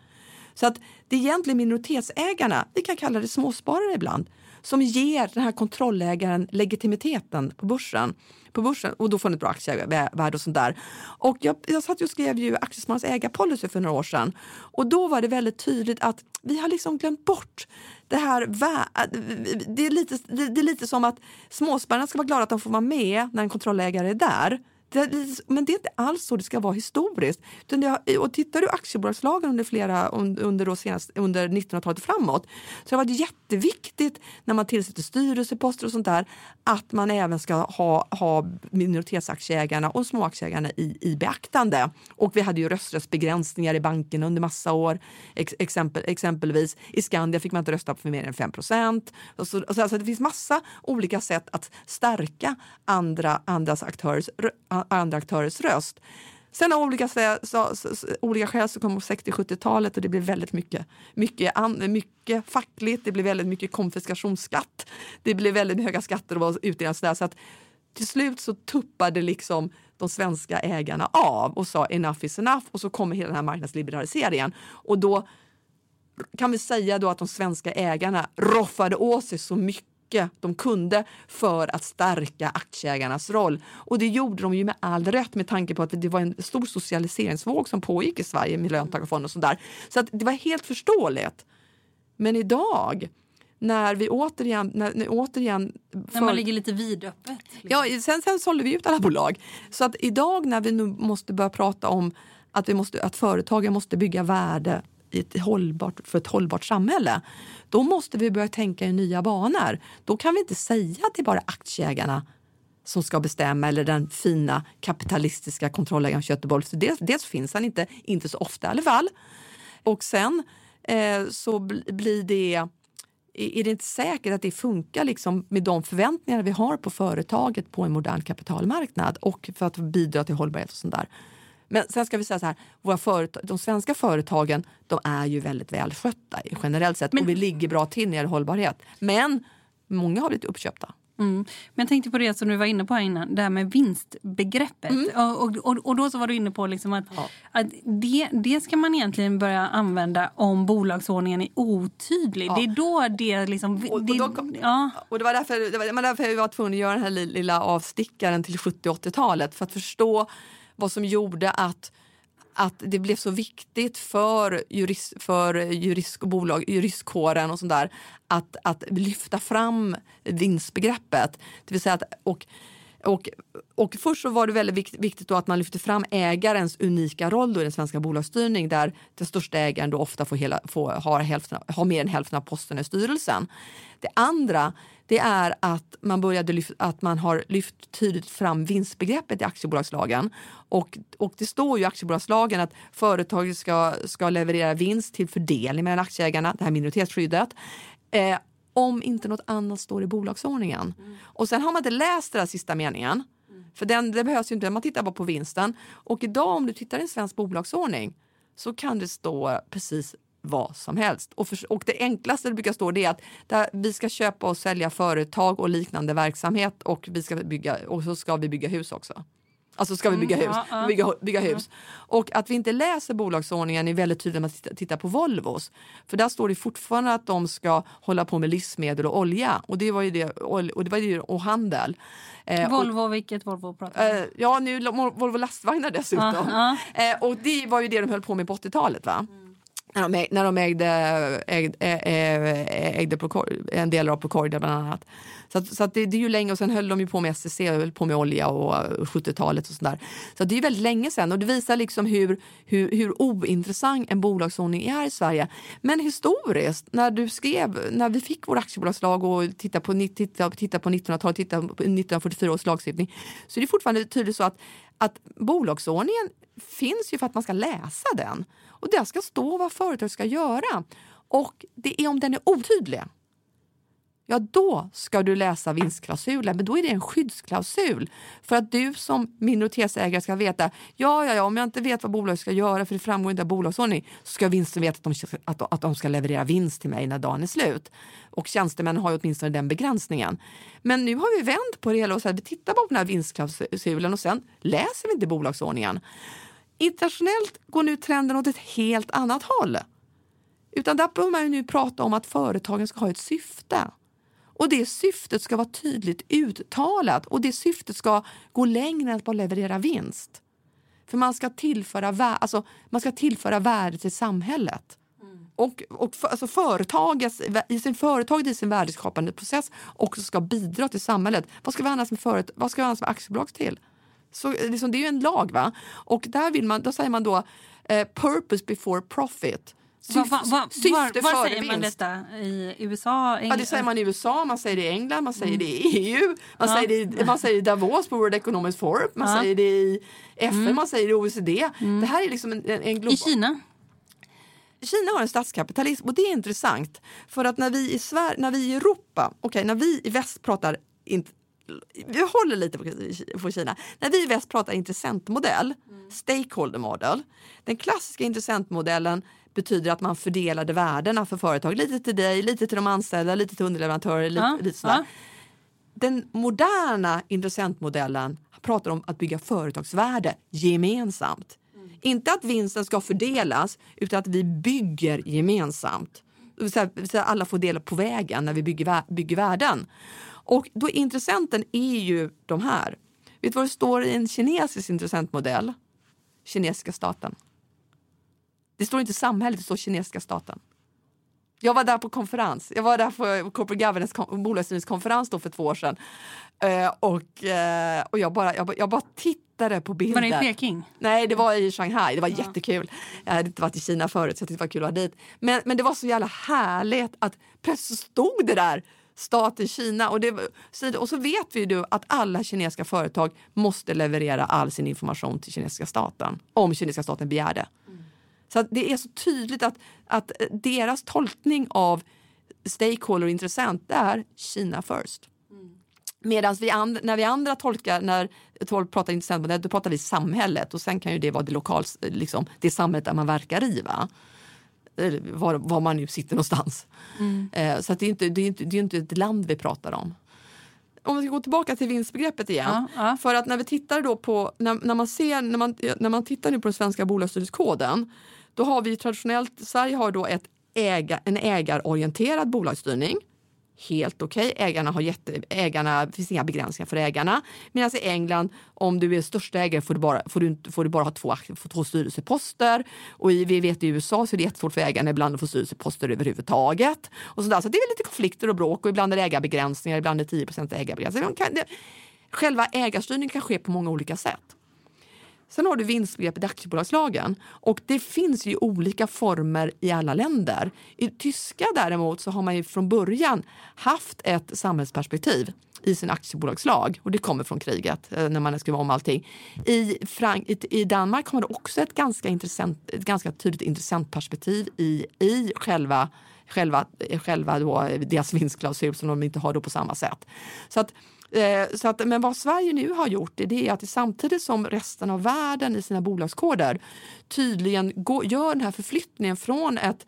Så att det är egentligen minoritetsägarna, vi kan kalla det småsparare ibland, som ger den här kontrollägaren legitimiteten på börsen. På börsen och då får den ett bra aktievärde och sånt där. Och jag, jag satt och skrev ju Aktiespararnas ägarpolicy för några år sedan och då var det väldigt tydligt att vi har liksom glömt bort det här. Äh, det är lite, det är lite som att småspararna ska vara glada att de får vara med när en kontrollägare är där. Det, men det är inte alls så det ska vara historiskt. och tittar du aktiebolagslagen under, flera, under, senast, under 1900-talet framåt så har det varit jätteviktigt när man tillsätter styrelseposter och sånt där att man även ska ha, ha minoritetsaktieägarna och småaktieägarna i, i beaktande. Och vi hade ju rösträttsbegränsningar i banken under massa år. Ex, exempel, exempelvis i Skandia fick man inte rösta för mer än 5 procent. Så, alltså, det finns massa olika sätt att stärka andra, andras aktörers andra aktörers röst. Sen av olika, så, så, så, olika skäl så kom 60-70-talet och det blev väldigt mycket, mycket, mycket fackligt, det blev väldigt mycket konfiskationsskatt, det blev väldigt höga skatter och utdelningar så, så att till slut så tuppade liksom de svenska ägarna av och sa enough is enough och så kommer hela den här marknadsliberaliseringen. Och då kan vi säga då att de svenska ägarna roffade åt sig så mycket mycket de kunde för att stärka aktieägarnas roll. Och det gjorde de ju med all rätt med tanke på att det var en stor socialiseringsvåg som pågick i Sverige med löntagarfonder och sådär. Så att det var helt förståeligt. Men idag när vi återigen... När, när återigen. När man ligger lite vidöppet? Liksom. Ja, sen, sen sålde vi ut alla bolag. Så att idag när vi nu måste börja prata om att, vi måste, att företagen måste bygga värde i ett hållbart, för ett hållbart samhälle, då måste vi börja tänka i nya banor. Då kan vi inte säga att det är bara aktieägarna som ska bestämma eller den fina kapitalistiska kontrollägaren kött Göteborg. Så dels, dels finns han inte, inte så ofta i alla fall. Och sen eh, så blir det är det inte säkert att det funkar liksom med de förväntningar vi har på företaget på en modern kapitalmarknad och för att bidra till hållbarhet och sånt där. Men sen ska vi säga så här, våra företag, de svenska företagen de är ju väldigt välskötta generellt sett Men, och vi ligger bra till när det gäller hållbarhet. Men många har blivit uppköpta. Mm. Men jag tänkte på det som du var inne på innan, det här med vinstbegreppet. Mm. Och, och, och, då så var du inne på liksom att, ja. att det, det ska man egentligen börja använda om bolagsordningen är otydlig. Ja. Det är då det liksom... Och, det, och, då, ja. och det var därför, det var därför jag var tvungen att göra den här lilla avstickaren till 70 80-talet för att förstå vad som gjorde att att det blev så viktigt för, jurist, för jurist och bolag, juristkåren och sånt där att, att lyfta fram vinstbegreppet. Det vill säga att, och, och, och först så var det väldigt viktigt, då att man lyfte fram ägarens unika roll då i den svenska bolagsstyrning där den största ägaren då ofta får hela, får, har, hälften, har mer än hälften av posten i styrelsen. Det andra det är att man, började lyft, att man har lyft tydligt fram vinstbegreppet i aktiebolagslagen. Och, och det står ju i aktiebolagslagen att företaget ska, ska leverera vinst till fördelning mellan aktieägarna, det här minoritetsskyddet. Eh, om inte något annat står i bolagsordningen. Mm. Och sen har man inte läst den sista meningen. Mm. För den, det behövs ju inte, man tittar bara på vinsten. Och idag om du tittar i en svensk bolagsordning så kan det stå precis vad som helst. Och, för, och det enklaste det brukar stå det är att där vi ska köpa och sälja företag och liknande verksamhet och, vi ska bygga, och så ska vi bygga hus också. Alltså ska vi bygga Mm, hus? ja. Bygga, bygga hus. Och att vi inte läser bolagsordningen är väldigt tydligt när man tittar, på Volvos. För där står det fortfarande att de ska hålla på med livsmedel och olja. Och det var ju det, och det var ju, och handel. Eh, och- Volvo, vilket Volvo pratar? Eh, ja, nu Volvo lastvagnar dessutom. Ja, Eh, och det var ju det de höll på med på 80-talet va? När de, när de ägde, ägde, ägde, Procor- en del av Procordia bland annat. Så, att, så att det, det är ju länge och sen höll de ju på med SCC och höll på med olja och 70-talet och sådär. Så det är väldigt länge sedan och det visar liksom hur, hur, hur ointressant en bolagsordning är i Sverige. Men historiskt, när du skrev, när vi fick vår aktiebolagslag och tittade på, titta, titta på 1900-talet, titta på 1944 års lagstiftning, så är det fortfarande tydligt så att, att bolagsordningen finns ju för att man ska läsa den. Och där ska stå vad företaget ska göra. Och det är om den är otydlig, ja då ska du läsa vinstklausulen, men då är det en skyddsklausul. För att du som minoritetsägare ska veta, ja, ja, ja, om jag inte vet vad bolaget ska göra, för det framgår inte av bolagsordning, så ska vinsten veta att de, ska- att, att de ska leverera vinst till mig när dagen är slut. Och tjänstemännen har ju åtminstone den begränsningen. Men nu har vi vänt på det hela och sagt, vi tittar på den här vinstklausulen och sen läser vi inte bolagsordningen. Internationellt går nu trenden åt ett helt annat håll. Utan där behöver man ju nu prata om att företagen ska ha ett syfte. Och det syftet ska vara tydligt uttalat och det syftet ska gå längre än att bara leverera vinst. För man ska tillföra, vä- alltså, man ska tillföra värde till samhället. Och, och för, alltså företagets, i sin företag i sin värdeskapande process också ska bidra till samhället. Vad ska vi annars med, föret, vad ska vi annars med aktiebolag till? Så, liksom, det är ju en lag va? Och där vill man, då säger man då eh, purpose before profit. Va, va, va, syfte var var säger man detta? I USA? Ja, det säger man i USA, man säger det i England, man säger det i EU, man, Ja. säger, det, i- man säger det i Davos på World Economic Forum, man Ja. säger det i FN, man säger det i OECD. Det här är liksom en, en, global... I Kina? Kina har en statskapitalism och det är intressant. För att när vi i, Sverige, när vi i Europa, okej när vi i väst pratar inte vi håller lite på, Kina. När vi i väst pratar intressentmodell, stakeholder model. Den klassiska intressentmodellen betyder att man fördelade värdena för företag. Lite till dig, lite till de anställda, lite till underleverantörer. Lite, Ja, lite sådär. ja. Den moderna intressentmodellen pratar om att bygga företagsvärde gemensamt. Inte att vinsten ska fördelas utan att vi bygger gemensamt. Det vill säga, alla får dela på vägen när vi bygger, bygger värden. Och då intressenten är ju de här. Vet du vad det står i en kinesisk intressentmodell? Kinesiska staten. Det står inte samhället, det står kinesiska staten. Jag var där på konferens. Jag var där på Corporate Governance kon- bolagsstyrningskonferens då för två år sedan. Eh, och eh, och jag, bara, jag, bara, jag bara tittade på bilder. Var det i Peking? Nej, det var i Shanghai. Det var jättekul. Jag hade inte varit i Kina förut så det var kul att vara dit. Men, men det var så jävla härligt att plötsligt stod det där staten Kina. Och, det, och så vet vi ju att alla kinesiska företag måste leverera all sin information till kinesiska staten. Om kinesiska staten begär det. Så det är så tydligt att, att deras tolkning av stakeholder och intressent är Kina first. Medan vi and, när vi andra tolkar, när folk pratar intressentmodell, då pratar vi samhället och sen kan ju det vara det lokalt, liksom, det samhället där man verkar i. Va? Var, var man nu sitter någonstans. Eh, så det, är inte, det, är inte, det är inte ett land vi pratar om. Om vi ska gå tillbaka till vinstbegreppet igen. Ja, ja. För att när vi tittar då på, när, när man ser, när man, när man tittar nu på den svenska bolagsstyrningskoden, då har vi traditionellt, Sverige har då ett äga, en ägarorienterad bolagsstyrning. Helt okej, ägarna har jätte, ägarna, det finns inga begränsningar för ägarna. Medan i England, om du är största ägare får du bara, får du, får du bara ha två, två styrelseposter. Och i, vi vet i USA så är det jättesvårt för ägarna ibland att få styrelseposter överhuvudtaget. Och sådär. Så det är lite konflikter och bråk och ibland är det ägarbegränsningar, ibland är det 10 ägarbegränsningar. Kan, det, själva ägarstyrningen kan ske på många olika sätt. Sen har du vinstbegreppet i aktiebolagslagen och det finns ju olika former i alla länder. I tyska däremot så har man ju från början haft ett samhällsperspektiv i sin aktiebolagslag och det kommer från kriget eh, när man skriver om allting. I, Frank i, Danmark har man också ett ganska, intressant, ett ganska tydligt intressentperspektiv i, i själva själva, själva då, eh, deras vinstklausul som de inte har då på samma sätt. Så att, Eh, så att, men vad Sverige nu har gjort det är att samtidigt som resten av världen i sina bolagskoder tydligen går, gör den här förflyttningen från ett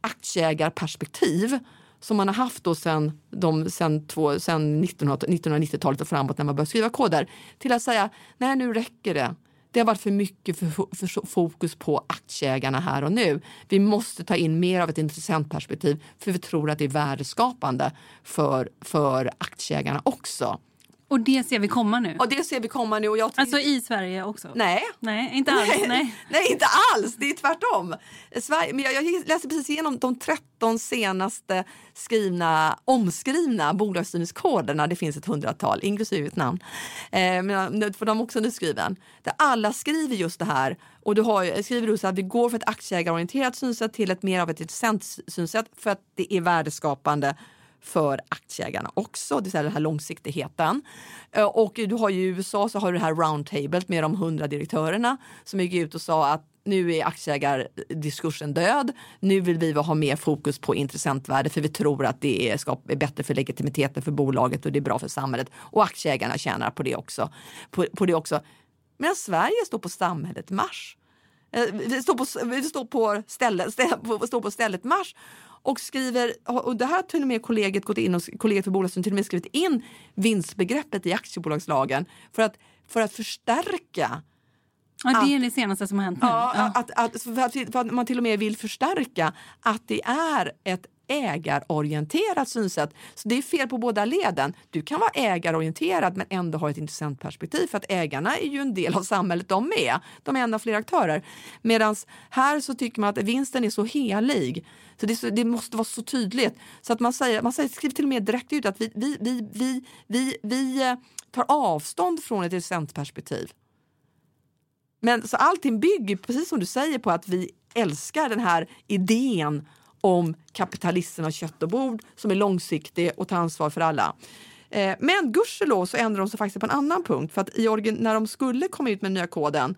aktieägarperspektiv som man har haft då sen, de, sen, två, sen 1990-talet och framåt när man började skriva koder till att säga nej nu räcker det. Det har varit för mycket för, för fokus på aktieägarna här och nu. Vi måste ta in mer av ett intressentperspektiv för vi tror att det är värdeskapande för, för aktieägarna också. Och det ser vi komma nu? Och det ser vi komma nu. Och jag alltså i Sverige också? Nej. Nej, inte alls. Nej, nej. nej inte alls. Det är tvärtom. Sverige, men jag, jag läste precis igenom de 13 senaste skrivna, omskrivna bolagsstyrningskoderna. Det finns ett hundratal, inklusive ett namn. Eh, men för de är också nyskriven. Där alla skriver just det här. Och du har, skriver du så att vi går från ett aktieägarorienterat synsätt till ett mer av ett intressant synsätt för att det är värdeskapande för aktieägarna också, det vill säga den här långsiktigheten. Eh, och du har ju i USA så har du det här roundtablet med de hundra direktörerna som gick ut och sa att nu är aktieägardiskursen död. Nu vill vi ha mer fokus på intressentvärde för vi tror att det är, är bättre för legitimiteten för bolaget och det är bra för samhället. Och aktieägarna tjänar på det också. På, på det också. Medan Sverige står på samhället marsch. Eh, vi står på, vi står på, stället, står på stället marsch och skriver, och det här har till och med kollegiet gått in och kollegiet för bolagsstyrelsen till och med skrivit in vinstbegreppet i aktiebolagslagen för att, för att förstärka Ja, det är det senaste som har hänt nu. Ja, ja. Att, att, för att, för att man till och med vill förstärka att det är ett ägarorienterat synsätt. Så det är fel på båda leden. Du kan vara ägarorienterad men ändå ha ett intressant perspektiv för att ägarna är ju en del av samhället de med. De är en av flera aktörer. Medan här så tycker man att vinsten är så helig så det, så det, måste vara så tydligt. Så att man säger, man säger, skriver till och med direkt ut att vi, vi, vi, vi, vi, vi eh, tar avstånd från ett intressentperspektiv. Men så allting bygger, precis som du säger, på att vi älskar den här idén om kapitalisten av kött och bord som är långsiktig och tar ansvar för alla. Eh, men gudskelov så ändrar de sig faktiskt på en annan punkt. För att i när de skulle komma ut med den nya koden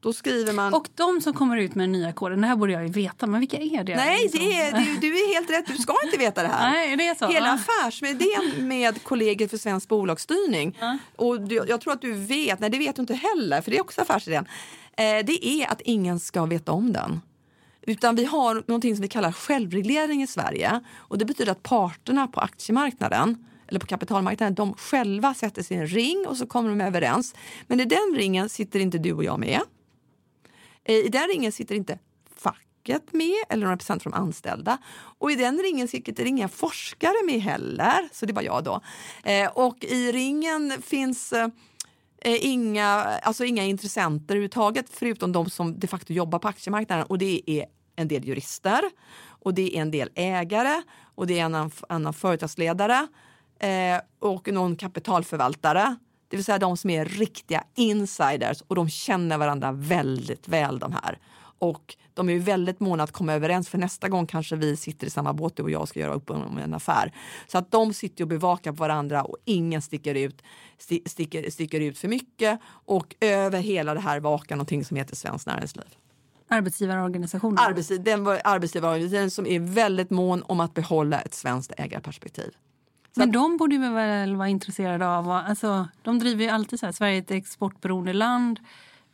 då skriver man... Och de som kommer ut med den nya koden, det här borde jag ju veta, men vilka är det? Nej, det är, det, du är helt rätt, du ska inte veta det här. Nej, det är så. Hela affärsidén med Kollegiet för svensk bolagsstyrning, ja. och du, jag tror att du vet, nej det vet du inte heller, för det är också affärsidén, eh, det är att ingen ska veta om den. Utan vi har någonting som vi kallar självreglering i Sverige. Och det betyder att parterna på aktiemarknaden eller på kapitalmarknaden, de själva sätter sig i en ring och så kommer de överens. Men i den ringen sitter inte du och jag med. Eh, I den ringen sitter inte facket med eller några representanter från de anställda. Och i den ringen sitter inga forskare med heller, så det var jag då. Eh, och i ringen finns eh, inga, alltså inga intressenter överhuvudtaget förutom de som de facto jobbar på aktiemarknaden och det är en del jurister och det är en del ägare och det är en annan företagsledare eh, och någon kapitalförvaltare det vill säga de som är riktiga insiders och de känner varandra väldigt väl de här. Och de är väldigt måna att komma överens för nästa gång kanske vi sitter i samma båt och jag ska göra upp om en affär. Så att de sitter och bevakar på varandra och ingen sticker ut, sticker, sticker ut för mycket. Och över hela det här vakar någonting som heter Svenskt Näringsliv. Arbetsgivarorganisationen? Arbetsgiv, den arbetsgivarorganisationen som är väldigt mån om att behålla ett svenskt ägarperspektiv. Men de borde väl vara intresserade av... Alltså, de driver ju alltid så här, Sverige är ett exportberoende land.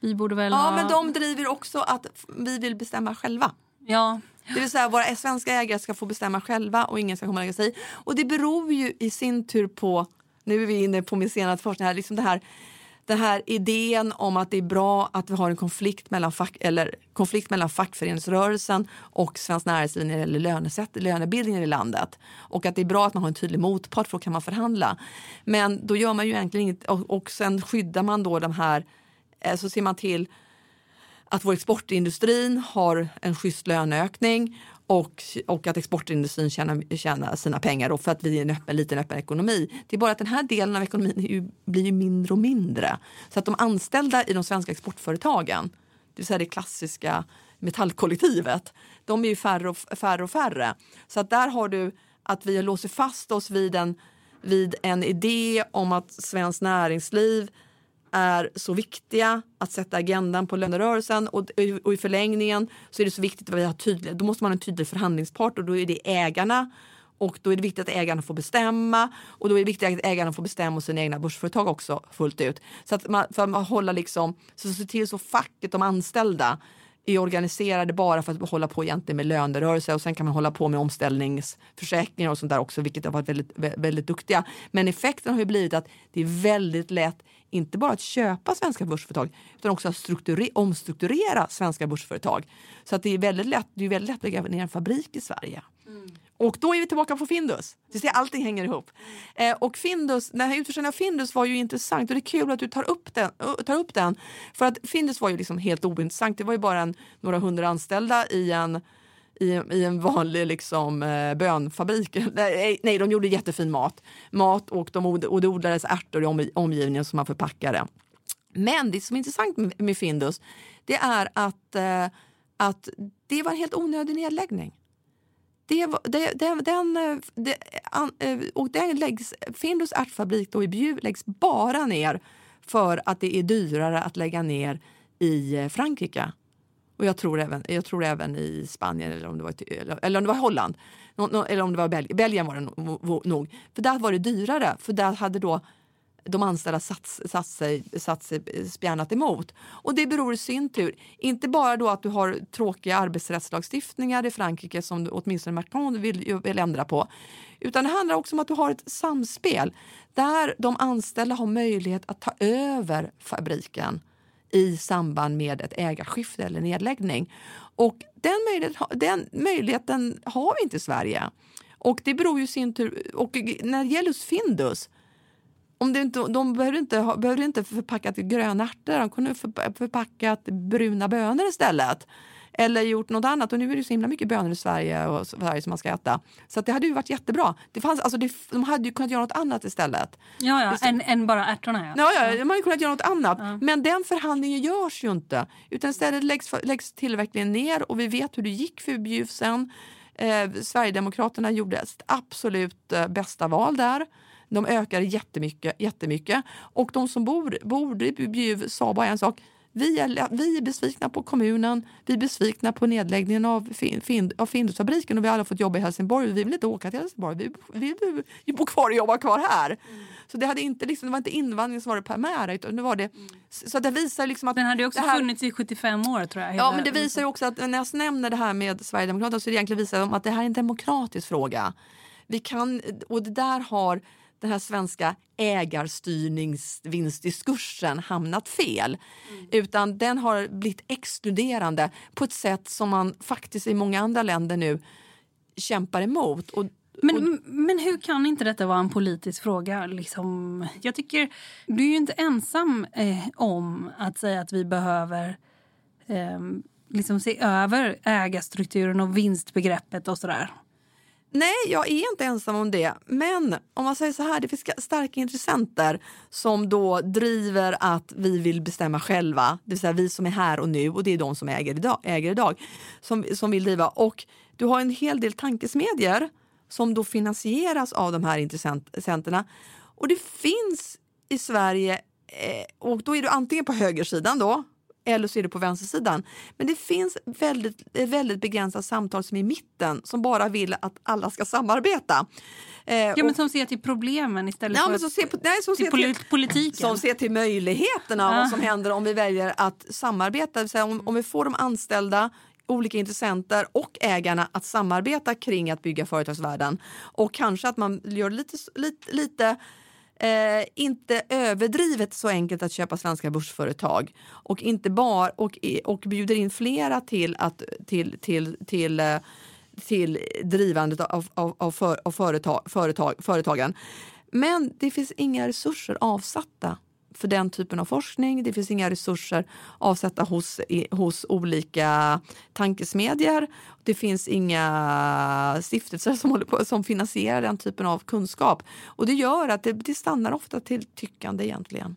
Vi borde väl ja, ha... men de driver också att vi vill bestämma själva. Ja. Det vill säga våra svenska ägare ska få bestämma själva och ingen ska komma och lägga sig Och det beror ju i sin tur på, nu är vi inne på min senaste forskning här, liksom det här den här idén om att det är bra att vi har en konflikt mellan, fack, eller konflikt mellan fackföreningsrörelsen och Svenskt Näringsliv när det gäller lönesätt, lönebildningen i landet. Och att det är bra att man har en tydlig motpart för då kan man förhandla. Men då gör man ju egentligen inget och, och sen skyddar man då de här, eh, så ser man till att vår exportindustrin har en schysst löneökning och, och att exportindustrin tjänar, tjänar sina pengar då för att vi är en öppen, liten öppen ekonomi. Det är bara att den här delen av ekonomin ju, blir ju mindre och mindre. Så att de anställda i de svenska exportföretagen, det vill säga det klassiska metallkollektivet, de är ju färre och färre. Och färre. Så att där har du att vi låser fast oss vid en, vid en idé om att svenskt näringsliv är så viktiga att sätta agendan på lönerörelsen och, och i förlängningen så är det så viktigt att vi har tydliga, då måste man ha en tydlig förhandlingspart och då är det ägarna och då är det viktigt att ägarna får bestämma och då är det viktigt att ägarna får bestämma sina egna börsföretag också fullt ut. Så att man, för att man håller liksom, så se till så facket, de anställda är organiserade bara för att hålla på egentligen med lönerörelse och sen kan man hålla på med omställningsförsäkringar och sånt där också, vilket har varit väldigt, väldigt duktiga. Men effekten har ju blivit att det är väldigt lätt, inte bara att köpa svenska börsföretag, utan också att strukture- omstrukturera svenska börsföretag. Så att det är väldigt lätt, det är väldigt lätt att lägga ner en fabrik i Sverige. Och då är vi tillbaka på Findus. Du ser, allting hänger ihop. Eh, och Findus, den här utförsäljningen av Findus var ju intressant och det är kul att du tar upp den. tar upp den. För att Findus var ju liksom helt ointressant. Det var ju bara en, några hundra anställda i en, i, i en vanlig liksom, eh, bönfabrik. nej, nej, de gjorde jättefin mat. Mat och, de, och det odlades ärtor i om, omgivningen som man förpackade. Men det som är intressant med, med Findus det är att, eh, att det var en helt onödig nedläggning. Det, var- det, det, den, eh, det, an, eh, och den läggs, Findus ärtfabrik då i Bjuv läggs bara ner för att det är dyrare att lägga ner i eh, Frankrike. Och jag tror även, jag tror även i Spanien eller om det var, eller, eller om det var Holland. Eller om det var Belgien. Belgien var det nog- För där var det dyrare. För där hade då de anställda satt, satt, sig, satt sig spjärnat emot. Och det beror i sin tur inte bara då att du har tråkiga arbetsrättslagstiftningar i Frankrike som du, åtminstone Macron vill, vill ändra på. Utan det handlar också om att du har ett samspel där de anställda har möjlighet att ta över fabriken i samband med ett ägarskifte eller nedläggning. Och den, möjlighet, den möjligheten har vi inte i Sverige. Och det beror ju sin tur, och när det gäller just Findus om det inte, de behövde inte, behövde inte förpackat gröna ärtor, de kunde förpackat bruna bönor istället. Eller gjort något annat. Och nu är det så himla mycket bönor i Sverige, och Sverige som man ska äta. Så det hade ju varit jättebra. Det fanns, alltså det, de hade ju kunnat göra något annat istället. Ja, ja, än, än bara ärtorna. Ja. Ja, ja, de hade kunnat göra något annat. Men den förhandlingen görs ju inte. Utan istället läggs, läggs tillverkningen ner och vi vet hur det gick för Bjuv sen. Eh, Sverigedemokraterna gjorde ett absolut eh, bästa val där. De ökade jättemycket, jättemycket. Och de som bor, bor i Bjuv sa bara en sak. Vi är, vi är besvikna på kommunen, vi är besvikna på nedläggningen av, fin, fin, av Findusfabriken och vi har alla fått jobba i Helsingborg. Vi vill inte åka till Helsingborg, vi, vi, vi, vi bor kvar och jobbar kvar här. Så det, hade inte, liksom, det var inte invandring som var det primära utan det var det. Så det visar liksom att Den hade ju också det här, funnits i 75 år tror jag. Ja, men det visar ju också att när jag nämner det här med Sverigedemokraterna så är det egentligen visar de att det här är en demokratisk fråga. Vi kan, och det där har den här svenska ägarstyrningsvinstdiskursen hamnat fel. Utan den har blivit exkluderande på ett sätt som man faktiskt i många andra länder nu kämpar emot. Och, Men, men hur kan inte detta vara en politisk fråga? Liksom, jag tycker, du är ju inte ensam eh, om att säga att vi behöver eh, liksom se över ägarstrukturen och vinstbegreppet och sådär. Nej, jag är inte ensam om det. Men om man säger så här, det finns starka intressenter som då driver att vi vill bestämma själva. Det vill säga vi som är här och nu och det är de som äger idag. Äger idag som, som vill driva. Och du har en hel del tankesmedjor som då finansieras av de här intressenterna. Och det finns i Sverige, eh, och då är du antingen på högersidan då, eller så är du på vänstersidan. Men det finns väldigt, ett väldigt begränsat samtal som är i mitten som bara vill att alla ska samarbeta. Eh, Ja, men och- som ser till problemen istället Ja, för men som ser nej, som till ser till- poli- politiken. som ser till möjligheterna Ja. vad som händer om vi väljer att samarbeta. Det säga om, om vi får de anställda olika intressenter och ägarna att samarbeta kring att bygga företagsvärlden. Och kanske att man gör det lite, lite, lite eh, inte överdrivet så enkelt att köpa svenska börsföretag och inte bar, och, och bjuder in flera till, att, till, till, till, eh, till drivandet av, av, av, för, av företag, företag, företagen. Men det finns inga resurser avsatta för den typen av forskning. Det finns inga resurser avsatta hos, hos olika tankesmedjor. Det finns inga stiftelser som, håller på, som finansierar den typen av kunskap. Och det gör att det, det stannar ofta till tyckande egentligen.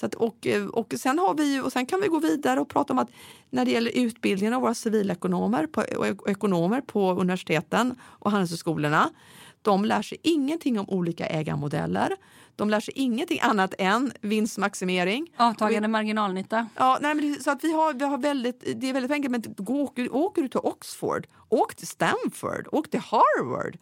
Så att, och, och, sen har vi, och sen kan vi gå vidare och prata om att när det gäller utbildningen av våra civilekonomer på, och ek- ekonomer på universiteten och handelshögskolorna. De lär sig ingenting om olika ägarmodeller. De lär sig ingenting annat än vinstmaximering. Avtagande marginalnytta. Ja, nej, men det, så att vi har, vi har väldigt, det är väldigt enkelt, men gå, åker, åker du till Oxford, åk till Stanford, åk till Harvard.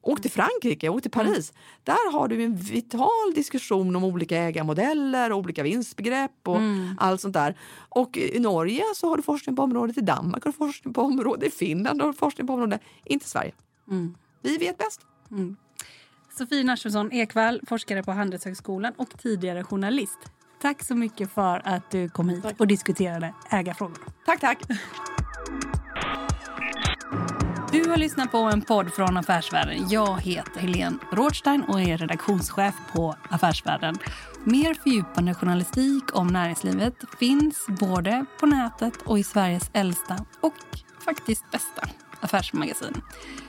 Åk till Frankrike, åk till Paris. Där har du en vital diskussion om olika ägarmodeller, olika vinstbegrepp och allt sånt där. Och i Norge så har du forskning på området, i Danmark har du forskning på området, i Finland har du forskning på området, inte Sverige. Vi vet bäst. Sofie Narsson Ekvall, forskare på Handelshögskolan och tidigare journalist. Tack så mycket för att du kom hit och diskuterade ägarfrågor. Tack, tack. Du har lyssnat på en podd från Affärsvärlden. Jag heter Helene Rådstein och är redaktionschef på Affärsvärlden. Mer fördjupande journalistik om näringslivet finns både på nätet och i Sveriges äldsta och faktiskt bästa affärsmagasin.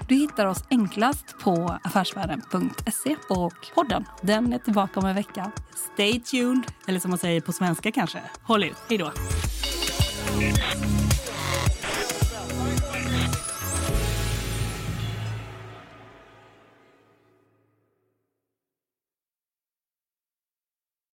Du hittar oss enklast på affärsvärlden.se och podden den är tillbaka om en vecka. Stay tuned, eller som man säger på svenska kanske, håll ut. Hej då!